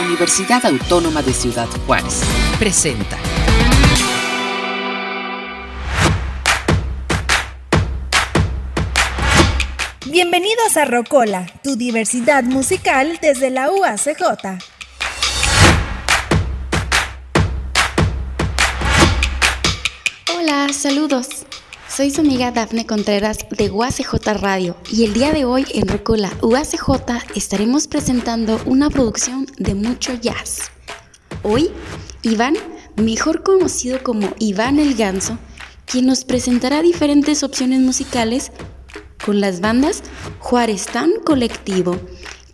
Universidad Autónoma de Ciudad Juárez. Presenta. Bienvenidos a Rocola, tu diversidad musical desde la UACJ. Hola, saludos. Soy su amiga Dafne Contreras de UACJ Radio y el día de hoy en Rocola UACJ estaremos presentando una producción de mucho jazz. Hoy, Iván, mejor conocido como Iván el Ganso, quien nos presentará diferentes opciones musicales con las bandas Juárez Tan Colectivo,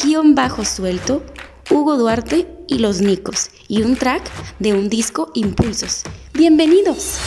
Guión Bajo Suelto, Hugo Duarte y Los Nicos, y un track de un disco Impulsos. ¡Bienvenidos!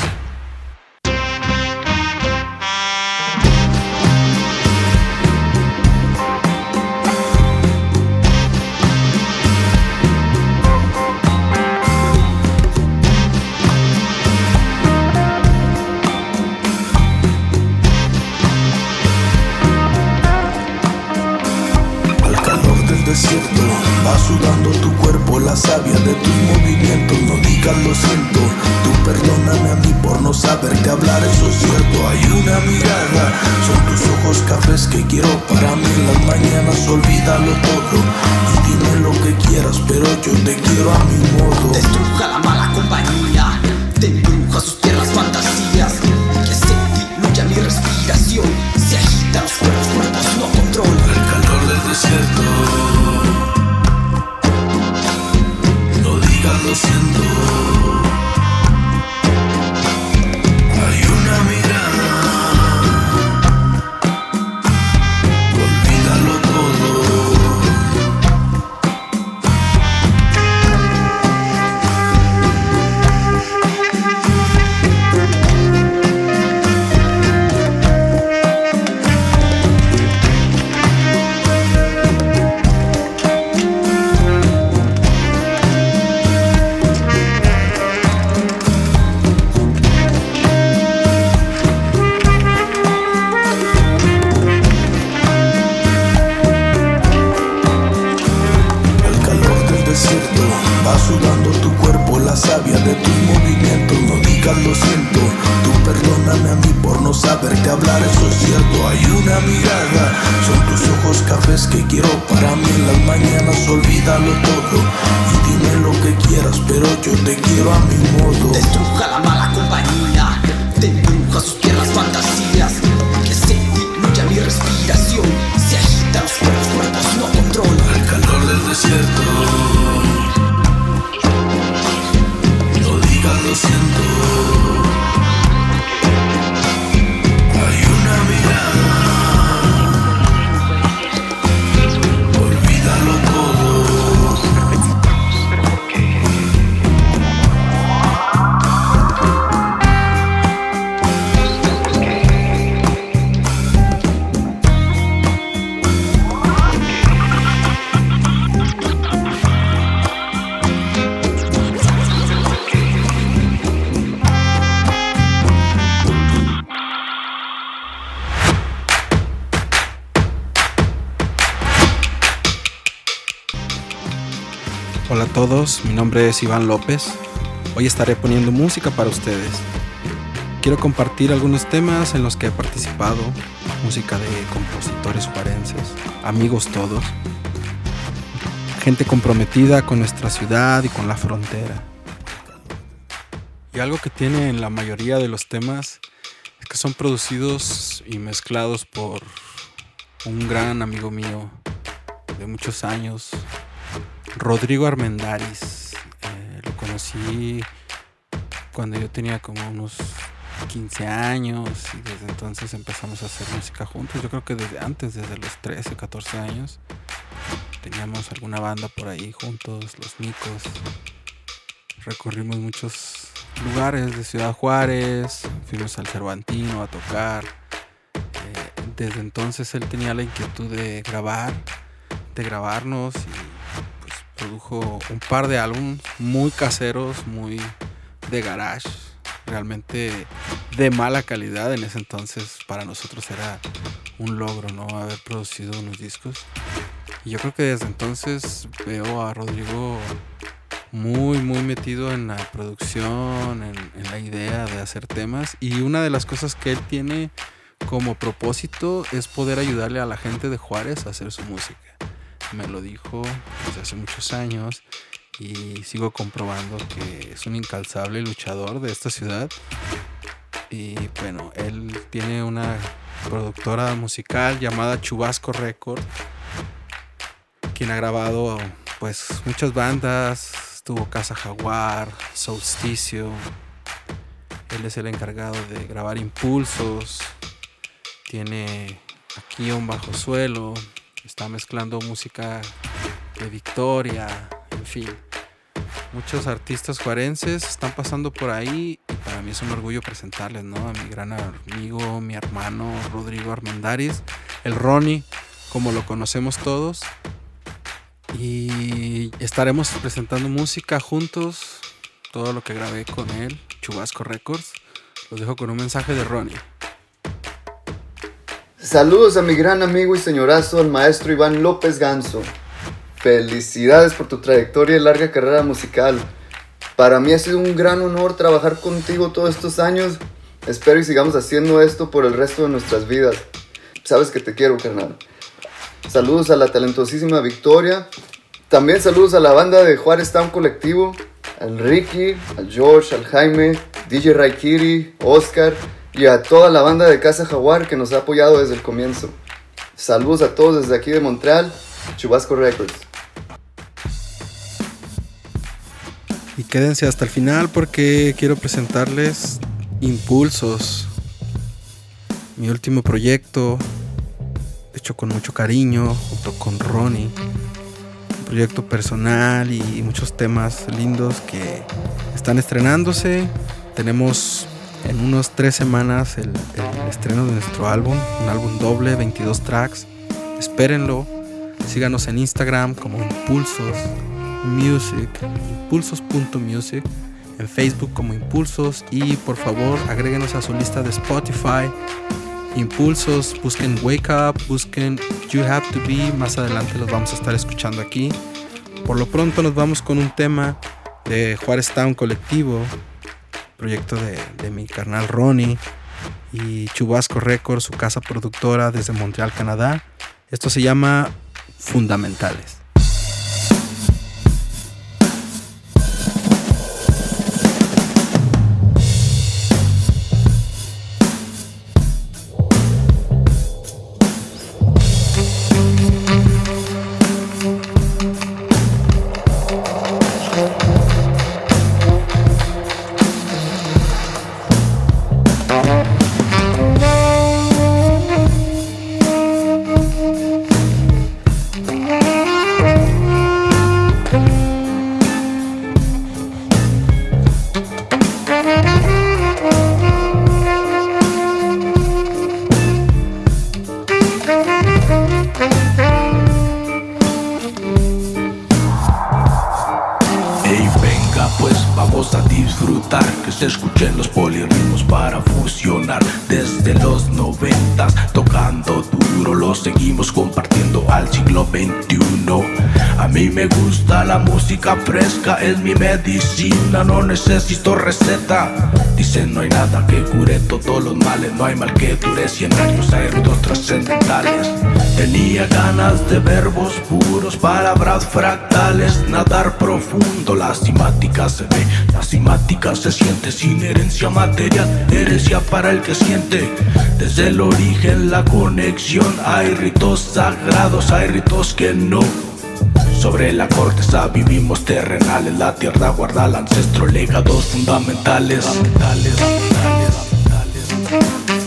Sudando tu cuerpo, la savia de tus movimientos. No digas lo siento, tú perdóname a mí por no saberte hablar, eso es cierto. Hay una mirada, son tus ojos cafés que quiero para mí en las mañanas. Olvídalo todo y dime lo que quieras, pero yo te quiero a mi modo. Te estruja la mala compañía, te sus tierras fantasías. Que se diluya mi respiración, lo todos, mi nombre es Iván López. Hoy estaré poniendo música para ustedes. Quiero compartir algunos temas en los que he participado, música de compositores juarenses, amigos todos, gente comprometida con nuestra ciudad y con la frontera. Y algo que tienen la mayoría de los temas es que son producidos y mezclados por un gran amigo mío de muchos años, Rodrigo Armendaris. Eh, lo conocí cuando yo tenía como unos 15 años y desde entonces empezamos a hacer música juntos. Yo creo que desde antes, desde los 13, 14 años, teníamos alguna banda por ahí juntos, los Micos. Recorrimos muchos lugares de Ciudad Juárez, fuimos al Cervantino a tocar. Eh, desde entonces él tenía la inquietud de grabar, de grabarnos y produjo un par de álbumes muy caseros, muy de garage, realmente de mala calidad en ese entonces para nosotros era un logro, ¿no? Haber producido unos discos. Y yo creo que desde entonces veo a Rodrigo muy, muy metido en la producción, en, en, la idea de hacer temas. Y una de las cosas que él tiene como propósito es poder ayudarle a la gente de Juárez a hacer su música. Me lo dijo hace muchos años y sigo comprobando que es un incalzable luchador de esta ciudad. Y bueno, él tiene una productora musical llamada Chubasco Record, quien ha grabado pues muchas bandas, tuvo Casa Jaguar, Solsticio, él es el encargado de grabar impulsos, tiene aquí un bajo suelo, está mezclando música de Victoria, en fin. Muchos artistas juarenses están pasando por ahí para mí es un orgullo presentarles, ¿no? A mi gran amigo, mi hermano Rodrigo Armendáriz, el Ronnie, como lo conocemos todos. Y estaremos presentando música juntos, todo lo que grabé con él, Chubasco Records. Los dejo con un mensaje de Ronnie. Saludos a mi gran amigo y señorazo, el maestro Iván López Ganso. Felicidades por tu trayectoria y larga carrera musical. Para mí ha sido un gran honor trabajar contigo todos estos años. Espero y sigamos haciendo esto por el resto de nuestras vidas. Sabes que te quiero, carnal. Saludos a la talentosísima Victoria. También saludos a la banda de Juárez Town Colectivo, al Ricky, al George, al Jaime, DJ Raikiri, Oscar y a toda la banda de Casa Jaguar que nos ha apoyado desde el comienzo. Saludos a todos desde aquí de Montreal, Chubasco Records. Y quédense hasta el final porque quiero presentarles Impulsos, mi último proyecto, hecho con mucho cariño, junto con Ronnie. Un proyecto personal y muchos temas lindos que están estrenándose. Tenemos en unos tres semanas el, estreno de nuestro álbum, un álbum doble, 22 tracks. Espérenlo. Síganos en Instagram como Impulsos Music, impulsos.music, en Facebook como Impulsos y por favor agréguenos a su lista de Spotify. Impulsos, busquen Wake Up, busquen You Have to Be, más adelante los vamos a estar escuchando aquí. Por lo pronto nos vamos con un tema de Juárez Town Colectivo, proyecto de, de mi carnal Ronnie y Chubasco Records, su casa productora desde Montreal, Canadá. Esto se llama Fundamentales. No necesito receta. Dicen no hay nada que cure todos los males, no hay mal que dure 100 años, hay ruidos trascendentales. Tenía ganas de verbos puros, palabras fractales, nadar profundo, la simática se ve, la simática se siente sin herencia material, herencia para el que siente. Desde el origen la conexión, hay ritos sagrados, hay ritos que no sobre la corteza vivimos terrenales, la tierra guarda el ancestro, legados fundamentales. fundamentales, fundamentales, fundamentales.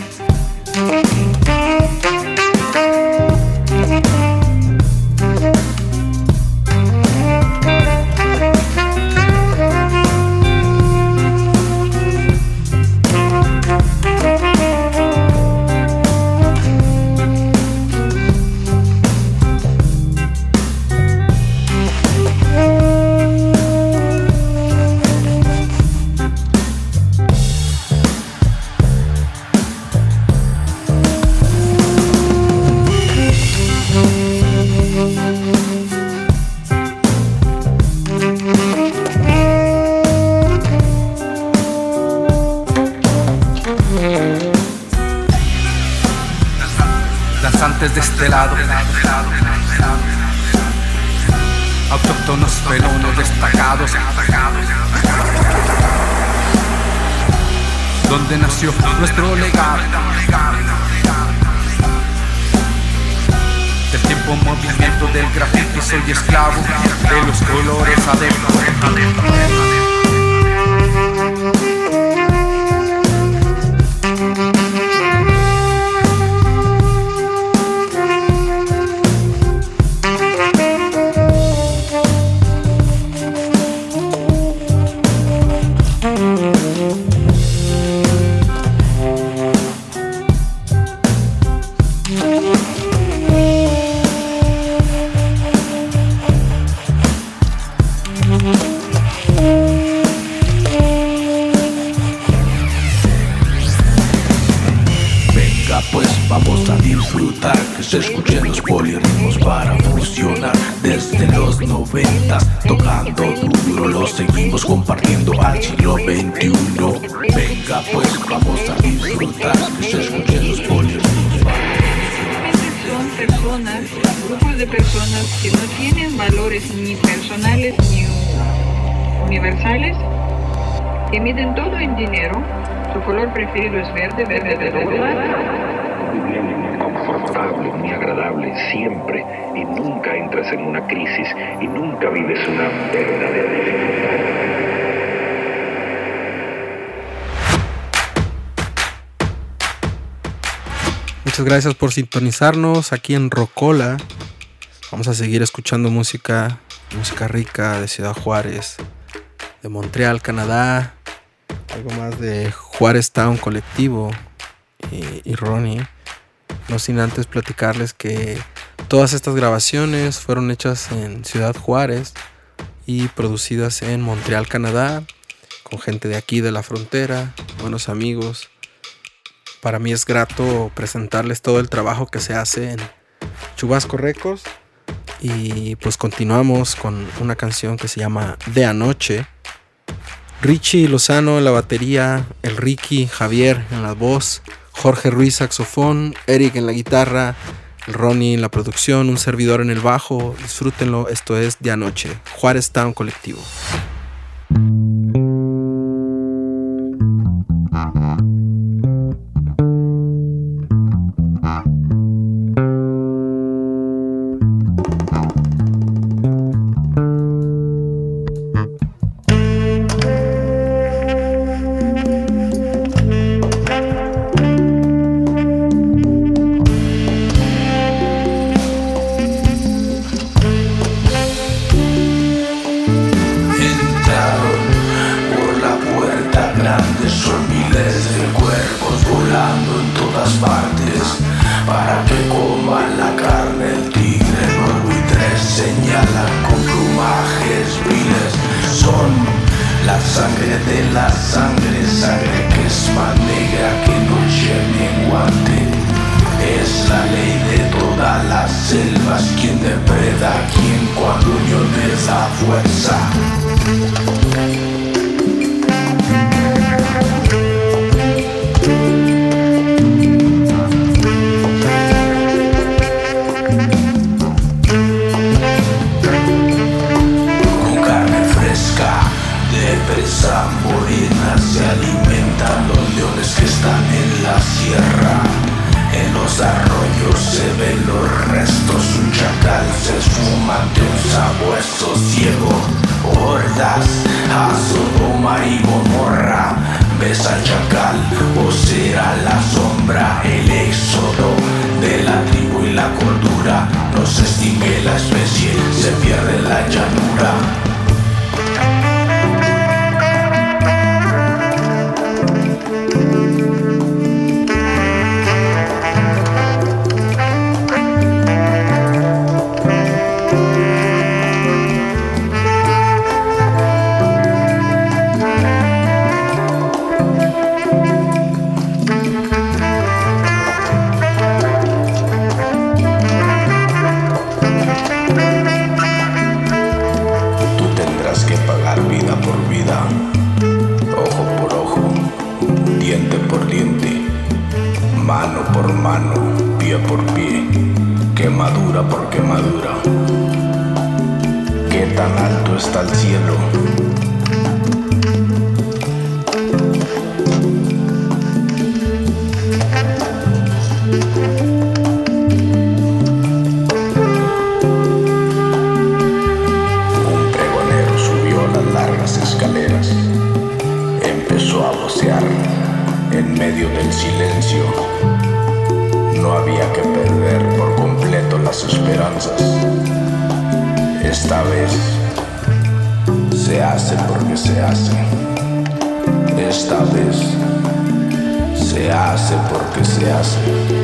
De lado. Autóctonos fenómenos destacados. Donde nació nuestro legado. Del tiempo movimiento del grafiti soy esclavo de los colores adentro. Sintonizarnos aquí en Rocola. Vamos a seguir escuchando música, música rica de Ciudad Juárez, de Montreal, Canadá, algo más de Juárez Town Colectivo y Ronnie. No sin antes platicarles que todas estas grabaciones fueron hechas en Ciudad Juárez y producidas en Montreal, Canadá, con gente de aquí de la frontera, buenos amigos para mí es grato presentarles todo el trabajo que se hace en Chubasco Records. Y pues continuamos con una canción que se llama De Anoche. Richie Lozano en la batería, el Ricky Javier en la voz, Jorge Ruiz saxofón, Eric en la guitarra, el Ronnie en la producción, un servidor en el bajo. Disfrútenlo, esto es De Anoche, Juárez Town Colectivo. las selvas, quien depreda, quien cuando yo les fuerza. fumante un sabor sosiego. Hordas a Sodoma y Gomorra. Ves al chacal o será la sombra. El éxodo de la tribu y la cordura. No se extingue la especie, se pierde la llanura. Mano por mano, pie por pie. madura porque madura. ¿Qué tan alto está el cielo? Un pregonero subió las largas escaleras. Empezó a vocear en medio del silencio. No había que perder por completo las esperanzas. Esta vez se hace porque se hace. Esta vez se hace porque se hace.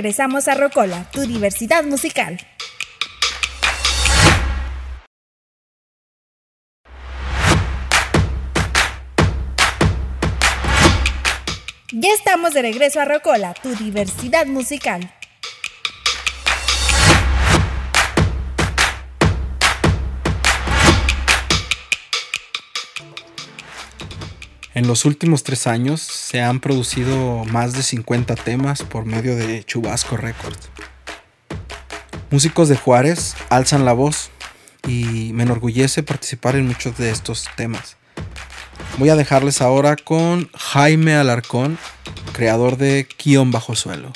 Regresamos a Rocola, tu diversidad musical. Ya estamos de regreso a Rocola, tu diversidad musical. En los últimos tres años se han producido más de 50 temas por medio de Chubasco Records. Músicos de Juárez alzan la voz y me enorgullece participar en muchos de estos temas. Voy a dejarles ahora con Jaime Alarcón, creador de Kion Bajo Suelo.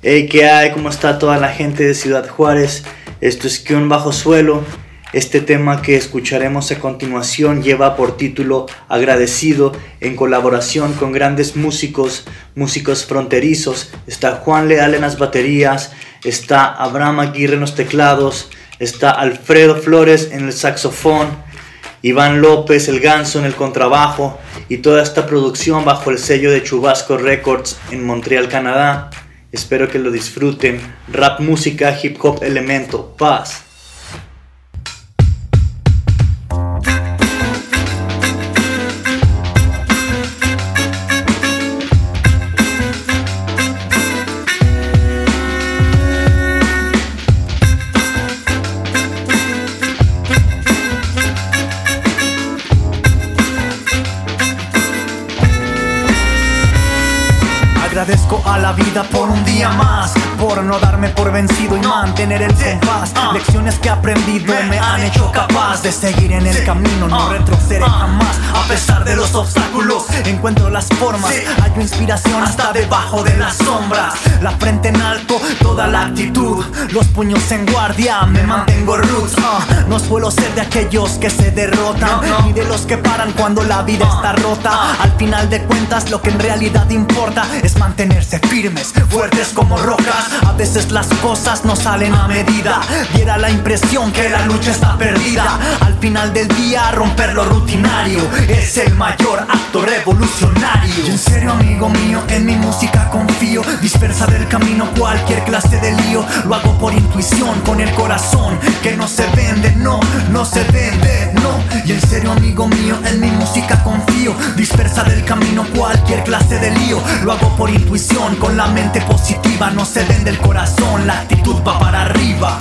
Hey, ¿qué hay? ¿Cómo está toda la gente de Ciudad Juárez? Esto es Kion Bajo Suelo. Este tema que escucharemos a continuación lleva por título Agradecido en colaboración con grandes músicos, músicos fronterizos. Está Juan Leal en las baterías, está Abraham Aguirre en los teclados, está Alfredo Flores en el saxofón, Iván López el ganso en el contrabajo y toda esta producción bajo el sello de Chubasco Records en Montreal, Canadá. Espero que lo disfruten. Rap, música, hip hop, elemento, paz. A la vida por un día más, por no darme por vencido y mantener el compás. Lecciones que he aprendido me han hecho capaz de seguir en el camino, no retrocederé jamás. A pesar de los obstáculos, encuentro las formas, hallo inspiración hasta debajo de las sombras. La frente en alto, toda la actitud, los puños en guardia, me mantengo roots. ah. No suelo ser de aquellos que se derrotan, ni de los que paran cuando la vida está rota. Al final de cuentas, lo que en realidad importa es mantenerse firmes, fuertes como rocas. A veces las cosas no salen a medida. Diera la impresión que la lucha está perdida. Al final del día, romper lo rutinario es el mayor acto revolucionario. Y en serio, amigo mío, en mi música confío. Dispersa del camino cualquier clase de lío. Lo hago por intuición, con el corazón que no se vende, no, no se vende, no. Y en serio, amigo mío, en mi música confío. Dispersa del camino cualquier clase de lío. Lo hago por intuición, con la mente positiva. No se vende el corazón, la actitud va para arriba.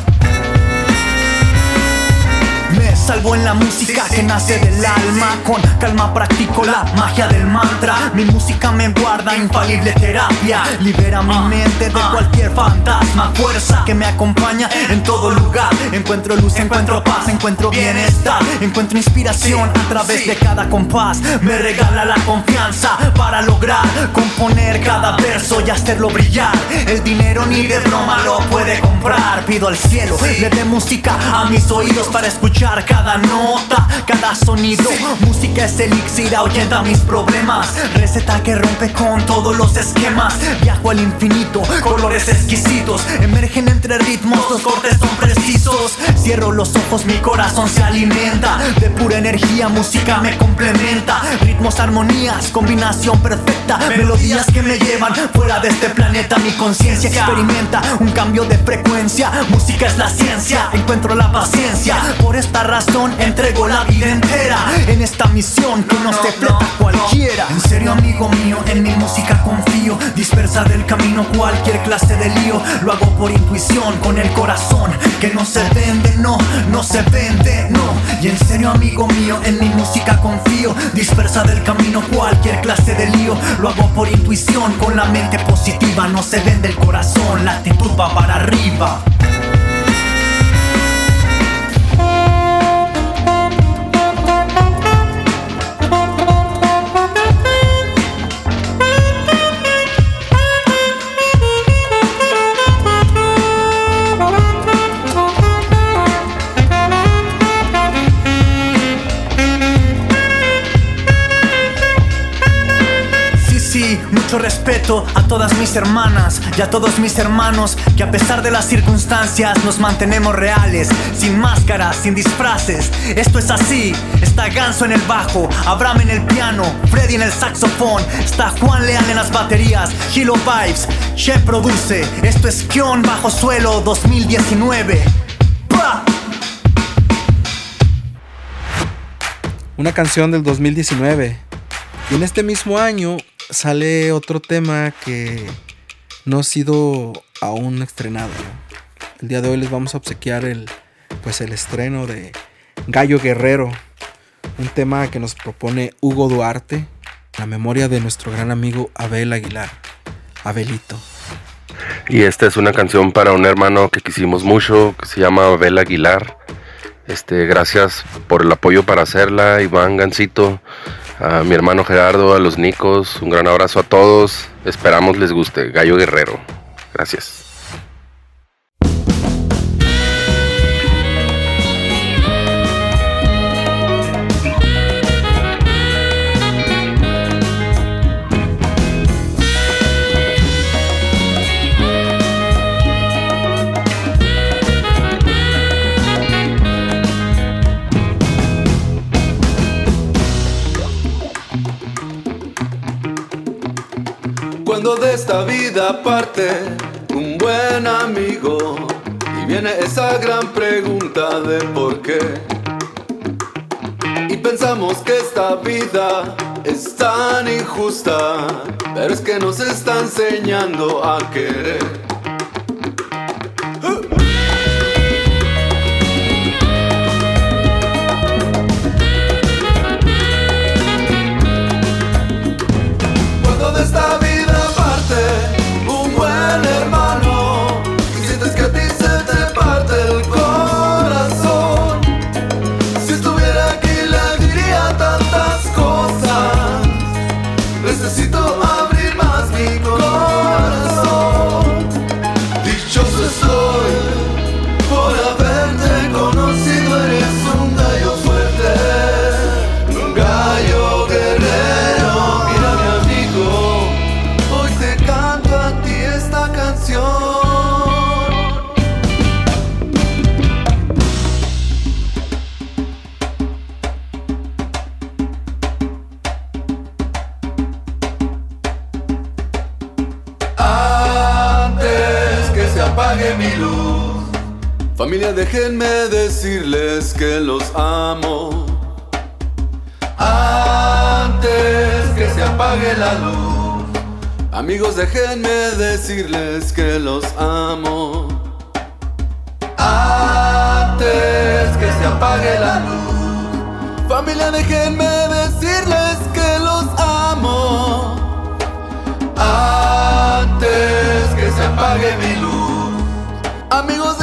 Salvo en la música que nace del alma. Con calma practico la magia del mantra. Mi música me guarda infalible terapia. Libera mi mente de cualquier fantasma. Fuerza que me acompaña en todo lugar. Encuentro luz, encuentro paz, encuentro bienestar. Encuentro inspiración a través de cada compás. Me regala la confianza para lograr Componer cada verso y hacerlo brillar. El dinero ni de broma lo puede comprar. Pido al cielo, le dé música a mis oídos para escuchar escuchar cada nota, cada sonido. Música es elixir, ahuyenta mis problemas. Receta que rompe con todos los esquemas. Viajo al infinito, colores exquisitos. Emergen entre ritmos, los cortes son precisos. Cierro los ojos, mi corazón se alimenta. De pura energía, música me complementa. Ritmos, armonías, combinación perfecta. Melodías que me llevan fuera de este planeta. Mi conciencia experimenta un cambio de frecuencia. Música es la ciencia, encuentro la paciencia. Por esta razón entrego la vida entera en esta misión que no se fleta cualquiera. En serio, amigo mío, en mi música confío. Dispersa del camino cualquier clase de lío. Lo hago por intuición, con el corazón que no se vende, no, no se vende, no. Y en serio, amigo mío, en mi música confío. Dispersa del camino cualquier clase de lío. Lo hago por intuición, con la mente positiva. No se vende el corazón, la actitud va para arriba. Mucho respeto a todas mis hermanas y a todos mis hermanos que a pesar de las circunstancias nos mantenemos reales, sin máscaras, sin disfraces. Esto es así, está Ganso en el bajo, Abraham en el piano, Freddy en el saxofón, está Juan Leal en las baterías, Hilo Vibes, Che produce. Esto es Kion Bajo Suelo 2019. ¡Pah! Una canción del 2019. Y en este mismo año sale otro tema que no ha sido aún estrenado. El día de hoy les vamos a obsequiar el, pues el estreno de Gallo Guerrero, un tema que nos propone Hugo Duarte, la memoria de nuestro gran amigo Abel Aguilar, Abelito. Y esta es una canción para un hermano que quisimos mucho, que se llama Abel Aguilar. Este, gracias por el apoyo para hacerla, Iván Gancito, a mi hermano Gerardo, a los Nicos, un gran abrazo a todos. Esperamos les guste. Gallo Guerrero. Gracias. Cuando de esta vida parte un buen amigo y viene esa gran pregunta de por qué. Y pensamos que esta vida es tan injusta, pero es que nos está enseñando a querer. La luz, amigos, déjenme decirles que los amo. Antes que se apague la luz, familia, déjenme decirles que los amo. Antes que se apague mi luz, amigos,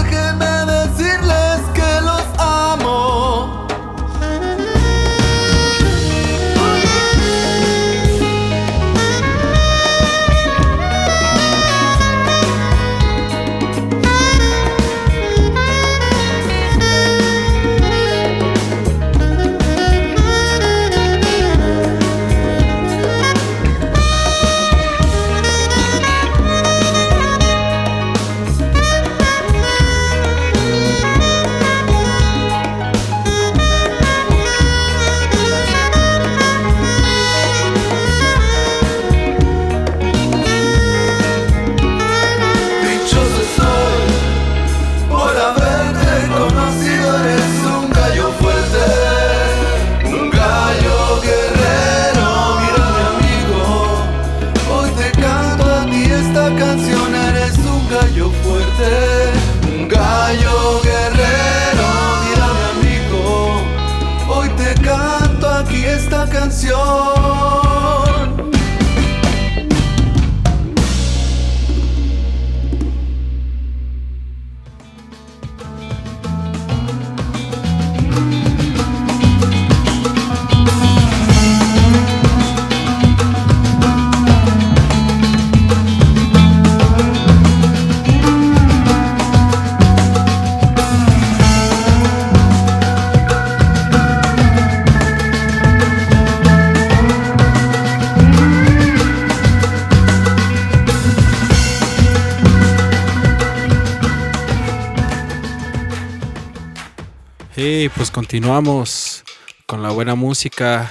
continuamos con la buena música.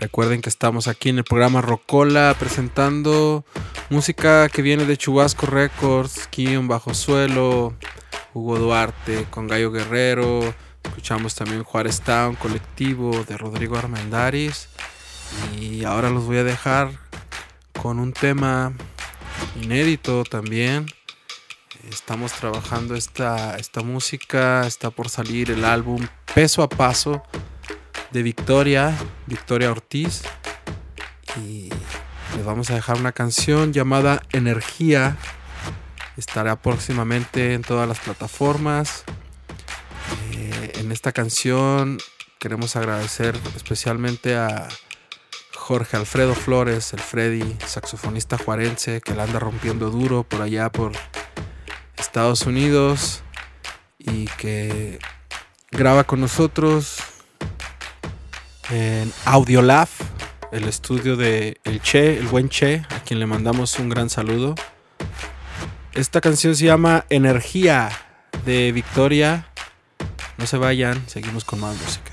Recuerden que estamos aquí en el programa Rocola presentando música que viene de Chubasco Records, Kion Bajo Suelo, Hugo Duarte con Gallo Guerrero. Escuchamos también Juárez Town colectivo de Rodrigo Armendaris. Y ahora los voy a dejar con un tema inédito también. Estamos trabajando esta, esta música, está por salir el álbum Peso a Paso de Victoria, Victoria Ortiz. Y les vamos a dejar una canción llamada Energía. Estará próximamente en todas las plataformas. Eh, en esta canción queremos agradecer especialmente a Jorge Alfredo Flores, el Freddy, saxofonista juarense, que la anda rompiendo duro por allá por Estados Unidos y que graba con nosotros en Audiolab, el estudio de El Che, el buen Che, a quien le mandamos un gran saludo. Esta canción se llama Energía de Victoria. No se vayan, seguimos con más música.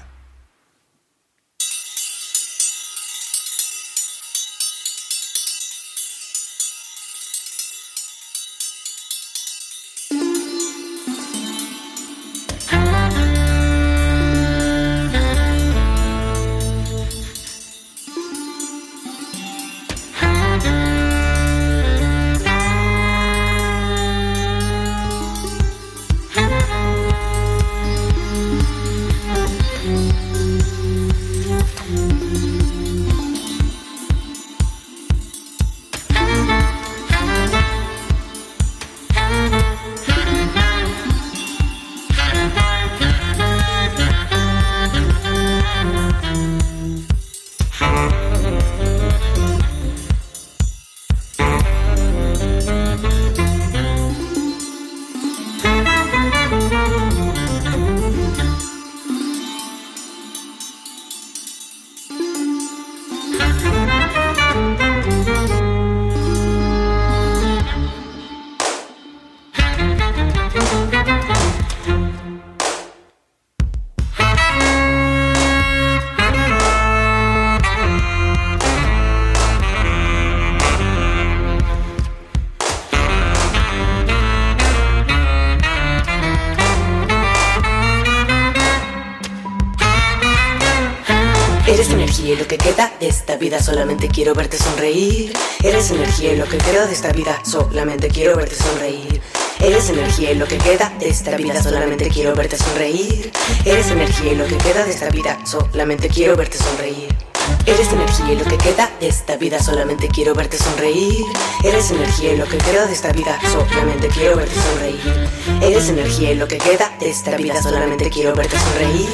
Solamente quiero verte sonreír. Eres energía y lo que queda de esta vida solamente quiero verte sonreír. Eres energía y lo que queda de esta vida solamente quiero verte sonreír. Eres energía y lo que queda de esta vida solamente quiero verte sonreír. Eres energía y lo que queda de esta vida solamente quiero verte sonreír. Eres energía y lo que queda de esta vida solamente quiero verte sonreír. Eres energía y lo que queda de esta vida solamente quiero verte sonreír.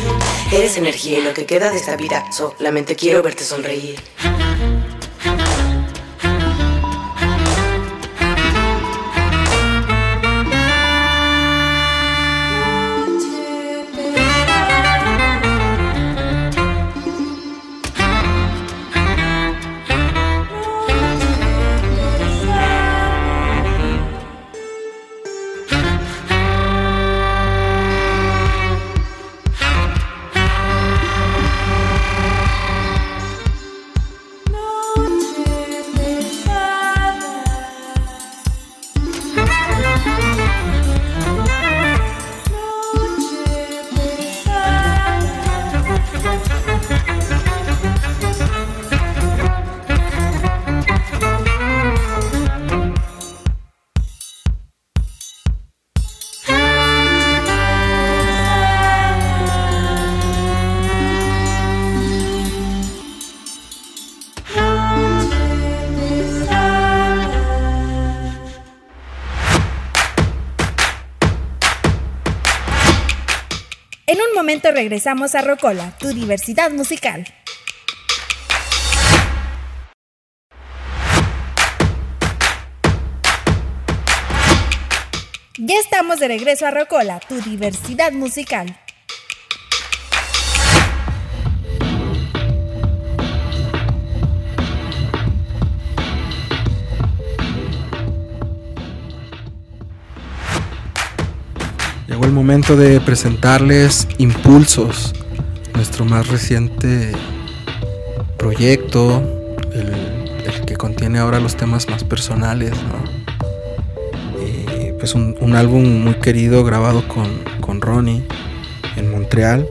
Eres energía y lo que queda de esta vida solamente quiero verte sonreír. Regresamos a Rocola, tu diversidad musical. Ya estamos de regreso a Rocola, tu diversidad musical. Momento de presentarles Impulsos, nuestro más reciente proyecto, el, que contiene ahora los temas más personales, ¿no? Y, pues un, un álbum muy querido grabado con, con Ronnie en Montreal,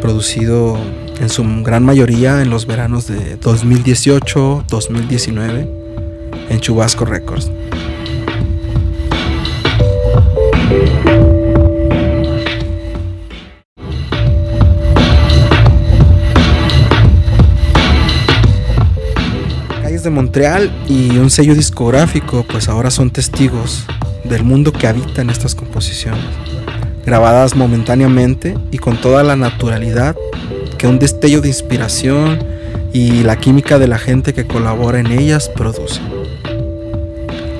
producido en su gran mayoría en los veranos de 2018-2019 en Chubasco Records. Y un sello discográfico pues ahora son testigos del mundo que habita en estas composiciones, grabadas momentáneamente y con toda la naturalidad que un destello de inspiración y la química de la gente que colabora en ellas produce.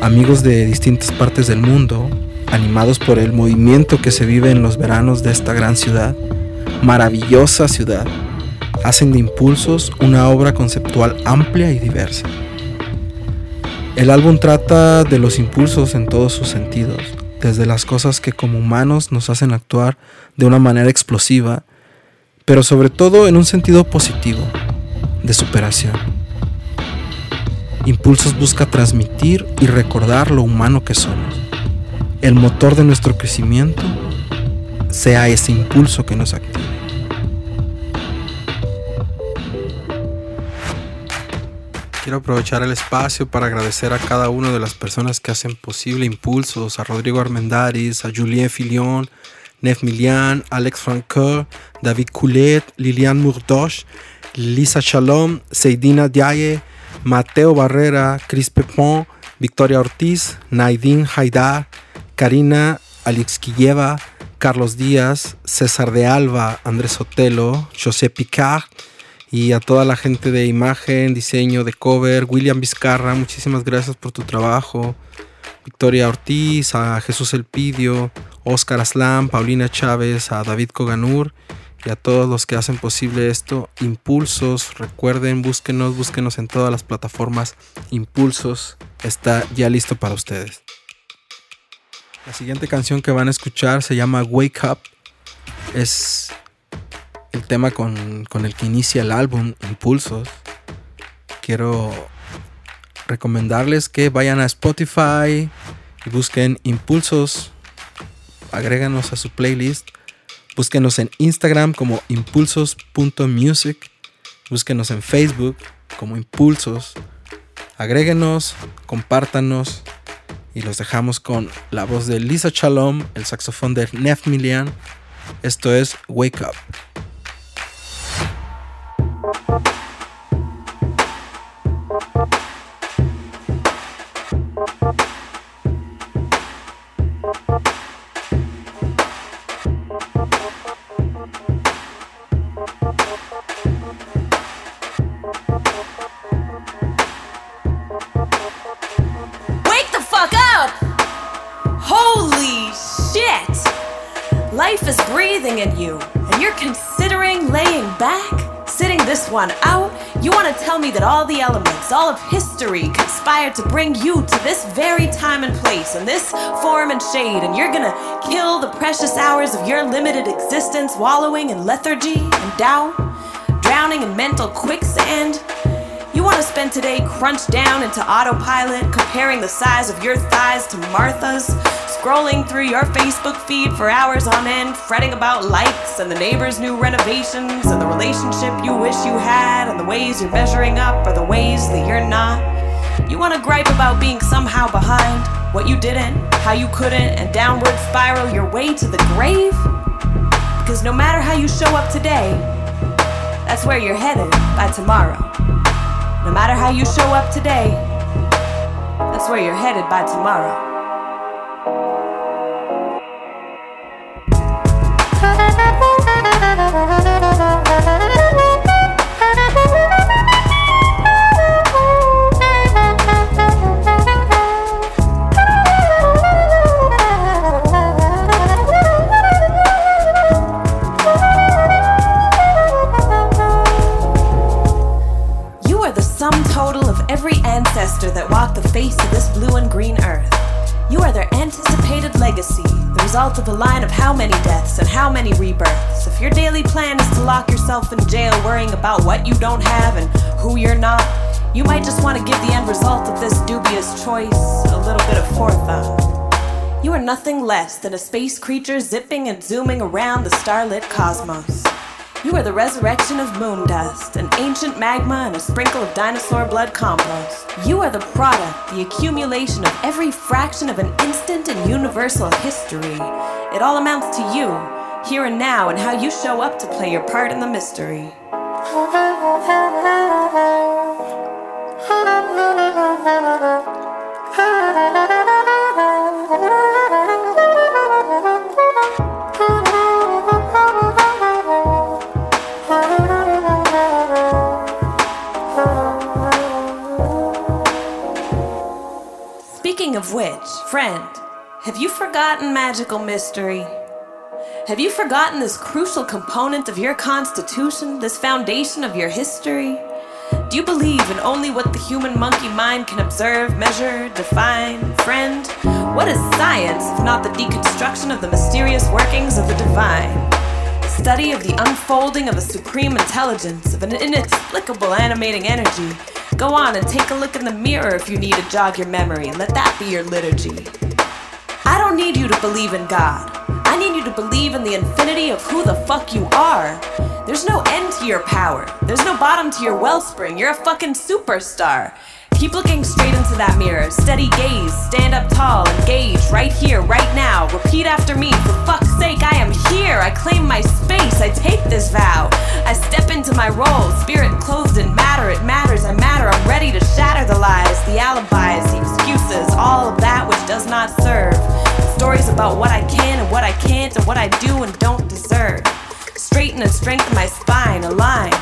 Amigos de distintas partes del mundo, animados por el movimiento que se vive en los veranos de esta gran ciudad, maravillosa ciudad, hacen de Impulsos una obra conceptual amplia y diversa. El álbum trata de los impulsos en todos sus sentidos, desde las cosas que como humanos nos hacen actuar de una manera explosiva, pero sobre todo en un sentido positivo, de superación. Impulsos busca transmitir y recordar lo humano que somos. El motor de nuestro crecimiento sea ese impulso que nos active. Quiero aprovechar el espacio para agradecer a cada una de las personas que hacen posible Impulsos, a Rodrigo Armendaris, a Julien Filion, Nef Milian, Alex Francoeur, David Coulet, Liliane Murdoch, Lisa Shalom, Seidina Diaye, Mateo Barrera, Chris Pepon, Victoria Ortiz, Naidin Haidar, Karina Alixquilleva, Carlos Díaz, César de Alba, Andrés Otelo, José Picard y a toda la gente de imagen, diseño, de cover, William Vizcarra, muchísimas gracias por tu trabajo. Victoria Ortiz, a Jesús Elpidio, Oscar Aslam, Paulina Chávez, a David Coganur y a todos los que hacen posible esto. Impulsos, recuerden, búsquenos, búsquenos en todas las plataformas. Impulsos está ya listo para ustedes. La siguiente canción que van a escuchar se llama Wake Up. Es el tema con, con el que inicia el álbum Impulsos. Quiero recomendarles que vayan a Spotify y busquen Impulsos. Agréganos a su playlist. Búsquenos en Instagram como impulsos.music. Búsquenos en Facebook como Impulsos. Agréguenos, compártanos y los dejamos con la voz de Lisa Chalom, el saxofón de Nef Milian. Esto es Wake Up. Life is breathing in you, and you're considering laying back, sitting this one out. You want to tell me that all the elements, all of history conspired to bring you to this very time and place, and this form and shade, and you're gonna kill the precious hours of your limited existence wallowing in lethargy and doubt, drowning in mental quicksand? You want to spend today crunched down into autopilot, comparing the size of your thighs to Martha's, scrolling through your Facebook feed for hours on end, fretting about likes and the neighbor's new renovations and the relationship you wish you had and the ways you're measuring up or the ways that you're not. You want to gripe about being somehow behind, what you didn't, how you couldn't, and downward spiral your way to the grave? Because no matter how you show up today, that's where you're headed by tomorrow. No matter how you show up today, that's where you're headed by tomorrow. ancestor that walked the face of this blue and green earth. You are their anticipated legacy, the result of a line of how many deaths and how many rebirths. If your daily plan is to lock yourself in jail worrying about what you don't have and who you're not, you might just want to give the end result of this dubious choice a little bit of forethought. You are nothing less than a space creature zipping and zooming around the starlit cosmos. You are the resurrection of moon dust, an ancient magma, and a sprinkle of dinosaur blood compost. You are the product, the accumulation of every fraction of an instant in universal history. It all amounts to you, here and now, and how you show up to play your part in the mystery. Friend, have you forgotten magical mystery? Have you forgotten this crucial component of your constitution, this foundation of your history? Do you believe in only what the human monkey mind can observe, measure, define? Friend, what is science if not the deconstruction of the mysterious workings of the divine? Study of the unfolding of a supreme intelligence, of an inexplicable animating energy. Go on and take a look in the mirror if you need to jog your memory, and let that be your liturgy. I don't need you to believe in God. I need you to believe in the infinity of who the fuck you are. There's no end to your power. There's no bottom to your wellspring. You're a fucking superstar. Keep looking straight into that mirror. Steady gaze. Stand up tall. Engage right here, right now. Repeat after me. For fuck's sake, I am here. I claim my space. I take this vow. I step into my role. Spirit clothed in matter. It matters. I matter. I'm ready to shatter the lies, the alibis, the excuses, all of that which does not serve. Stories about what I can and what I can't and what I do and don't deserve. Straighten and strengthen my spine, align.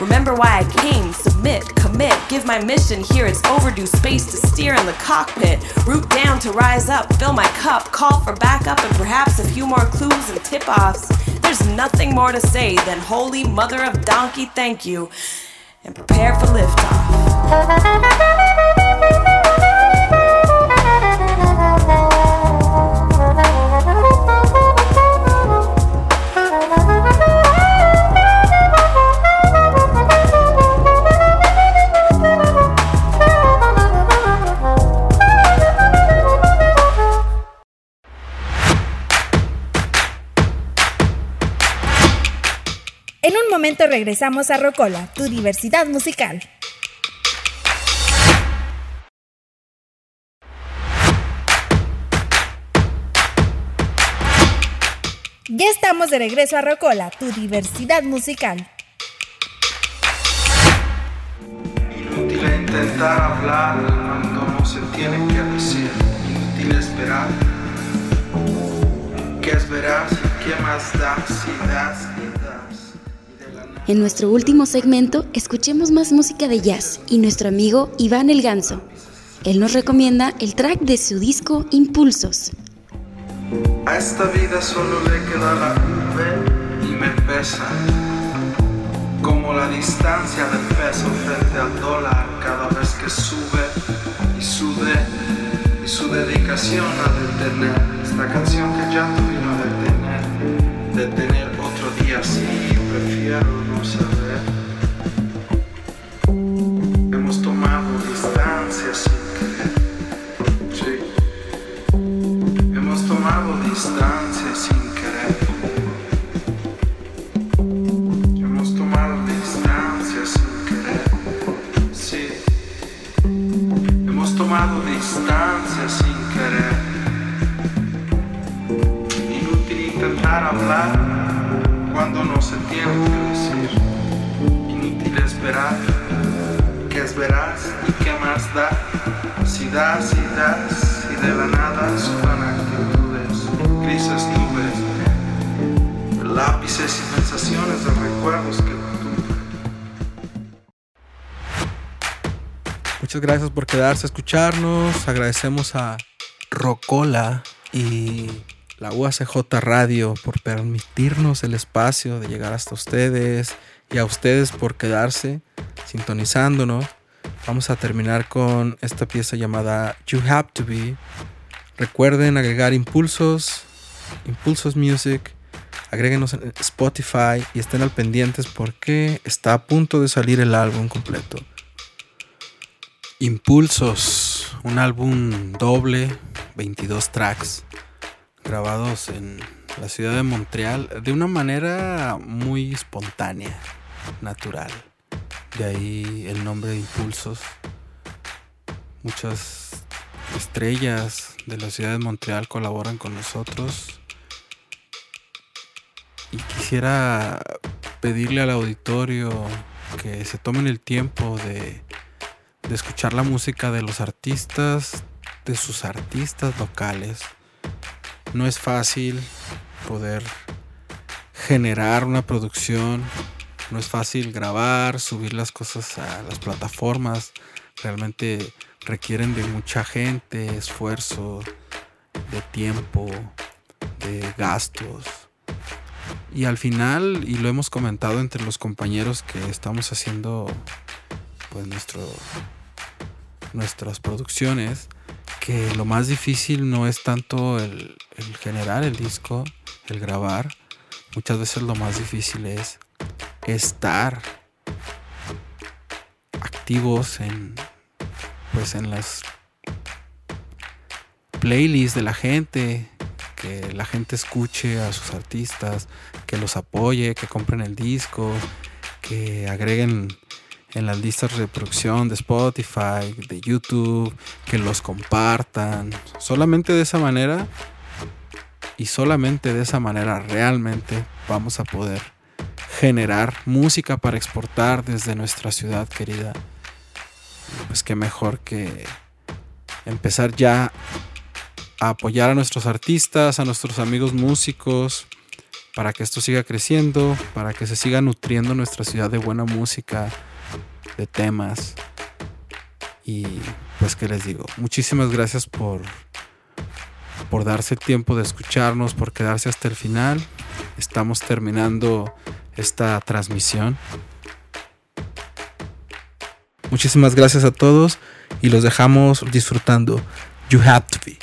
Remember why I came, submit, commit, give my mission here. It's overdue space to steer in the cockpit. Root down to rise up, fill my cup, call for backup, and perhaps a few more clues and tip offs. There's nothing more to say than Holy Mother of Donkey, thank you, and prepare for En un momento regresamos a Rocola, tu diversidad musical. Ya estamos de regreso a Rocola, tu diversidad musical. Inútil intentar hablar cuando no se tiene que decir. Inútil esperar. ¿Qué esperas? ¿Qué más da si das? En nuestro último segmento, escuchemos más música de jazz y nuestro amigo Iván El Ganso. Él nos recomienda el track de su disco Impulsos. A esta vida solo le queda la V y me pesa. Como la distancia del peso frente al dólar cada vez que sube y sube y su dedicación a detener esta canción que ya a detener, detener otro día sí, prefiero no saber. Hemos tomado distancia sin querer, sí. Hemos tomado distancia sin querer. Hemos tomado distancia sin querer. Sí. Hemos tomado distancia sin querer. Inútil intentar hablar no se tiene que decir. Inútil esperar. ¿Qué esperas y qué más da? Si das y das y de la nada suban actitudes, grises nubes, lápices y sensaciones de recuerdos que Muchas gracias por quedarse a escucharnos. Agradecemos a Rocola y la UACJ Radio por permitirnos el espacio de llegar hasta ustedes y a ustedes por quedarse sintonizándonos. Vamos a terminar con esta pieza llamada You Have to Be Recuerden agregar impulsos, impulsos music, agréguenos en Spotify y estén al pendientes porque está a punto de salir el álbum completo. Impulsos, un álbum doble, 22 tracks, grabados en la ciudad de Montreal de una manera muy espontánea, natural. De ahí el nombre de Impulsos. Muchas estrellas de la ciudad de Montreal colaboran con nosotros. Y quisiera pedirle al auditorio que se tomen el tiempo de, escuchar la música de los artistas, de sus artistas locales. No es fácil poder generar una producción, no es fácil grabar, subir las cosas a las plataformas. Realmente requieren de mucha gente, esfuerzo, de tiempo, de gastos. Y al final, y lo hemos comentado entre los compañeros que estamos haciendo pues nuestras producciones, que lo más difícil no es tanto el, generar el disco, el grabar. Muchas veces lo más difícil es estar activos en pues en las playlists de la gente, que la gente escuche a sus artistas, que los apoye, que compren el disco, que agreguen en las listas de reproducción de Spotify, de YouTube, que los compartan. Solamente de esa manera y solamente de esa manera realmente vamos a poder generar música para exportar desde nuestra ciudad querida. Pues qué mejor que empezar ya a apoyar a nuestros artistas, a nuestros amigos músicos, para que esto siga creciendo, para que se siga nutriendo nuestra ciudad de buena música, de temas. Y pues qué les digo, muchísimas gracias por por darse el tiempo de escucharnos, por quedarse hasta el final. Estamos terminando esta transmisión. Muchísimas gracias a todos y los dejamos disfrutando You Have to Be.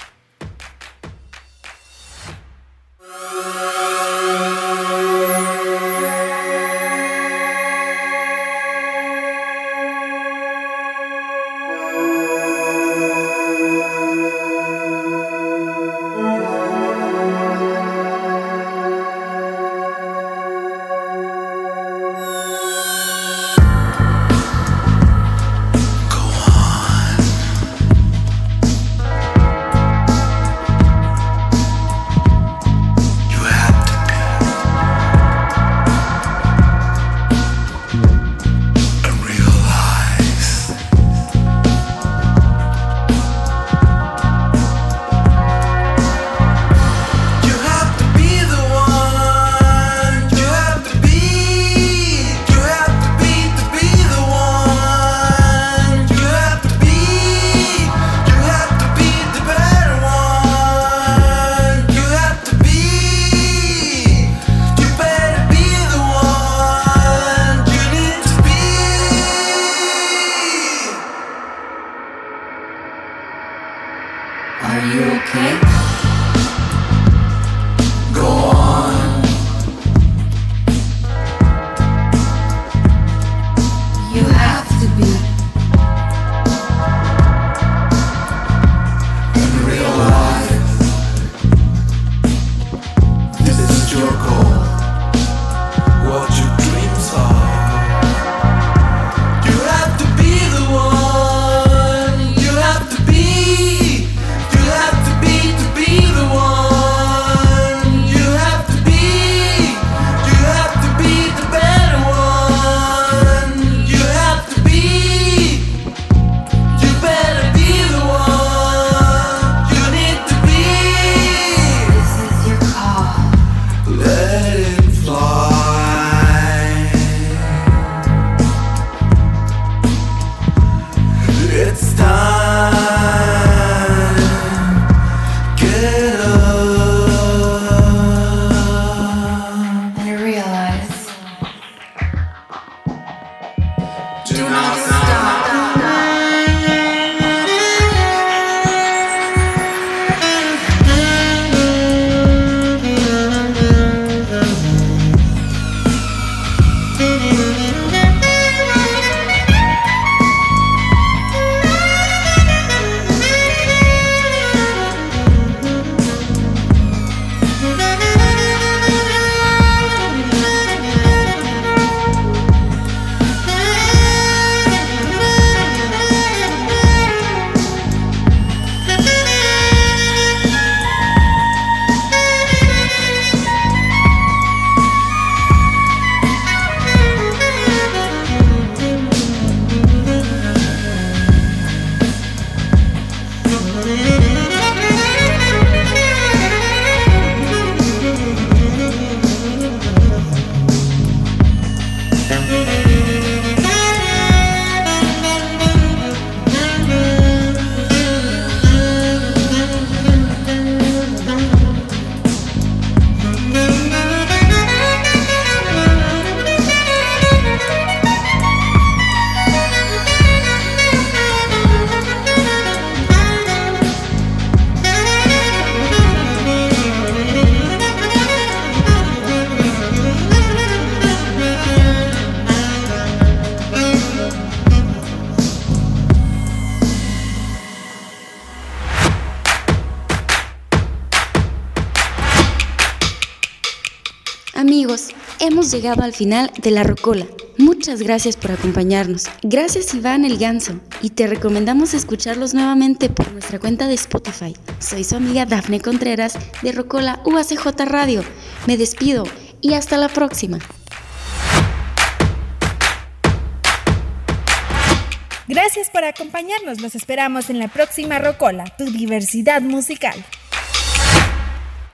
Llegado al final de la Rocola. Muchas gracias por acompañarnos. Gracias Iván el Ganso. Y te recomendamos escucharlos nuevamente por nuestra cuenta de Spotify. Soy su amiga Dafne Contreras de Rocola UACJ Radio. Me despido y hasta la próxima. Gracias por acompañarnos. Los esperamos en la próxima Rocola, tu diversidad musical.